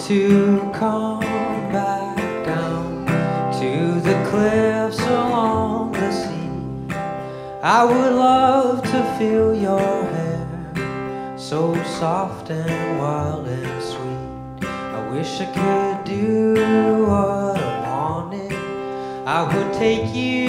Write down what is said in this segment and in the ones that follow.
to come back down to the cliffs along the sea. I would love to feel your hair, so soft and wild and sweet. I wish I could do what I wanted. I would take you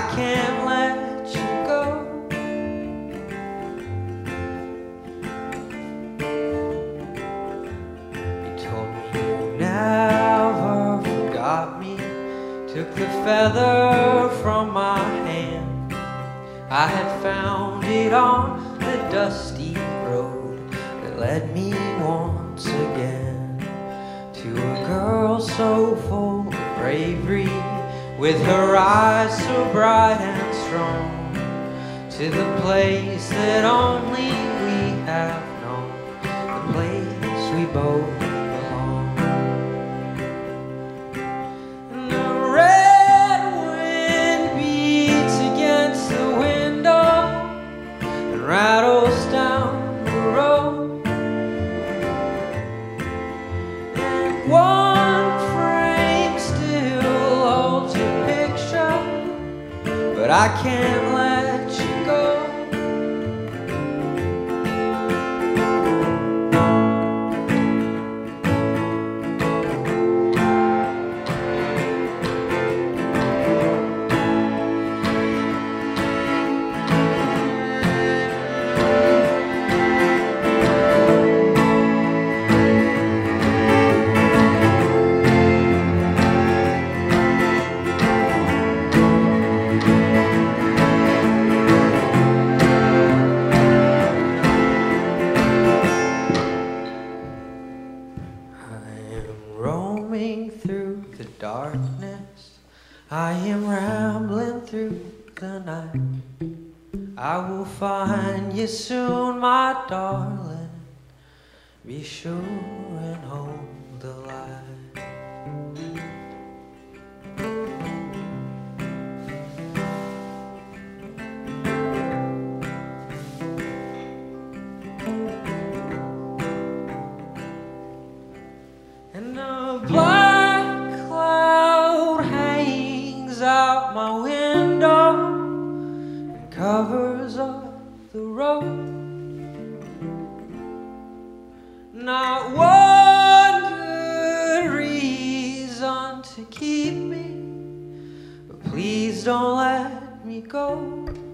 I can't let you go. You told me you never forgot me. Took the feather from my hand. I had found it on the dusty road that led me once again to a girl so full of bravery, with her eyes so bright and strong. To the place that only we have known, the place we both belong. The red wind beats against the window and rattles down the road. But I can't roaming through the darkness. I am rambling through the night. I will find you soon, my darling. Be sure and hold please don't let me go.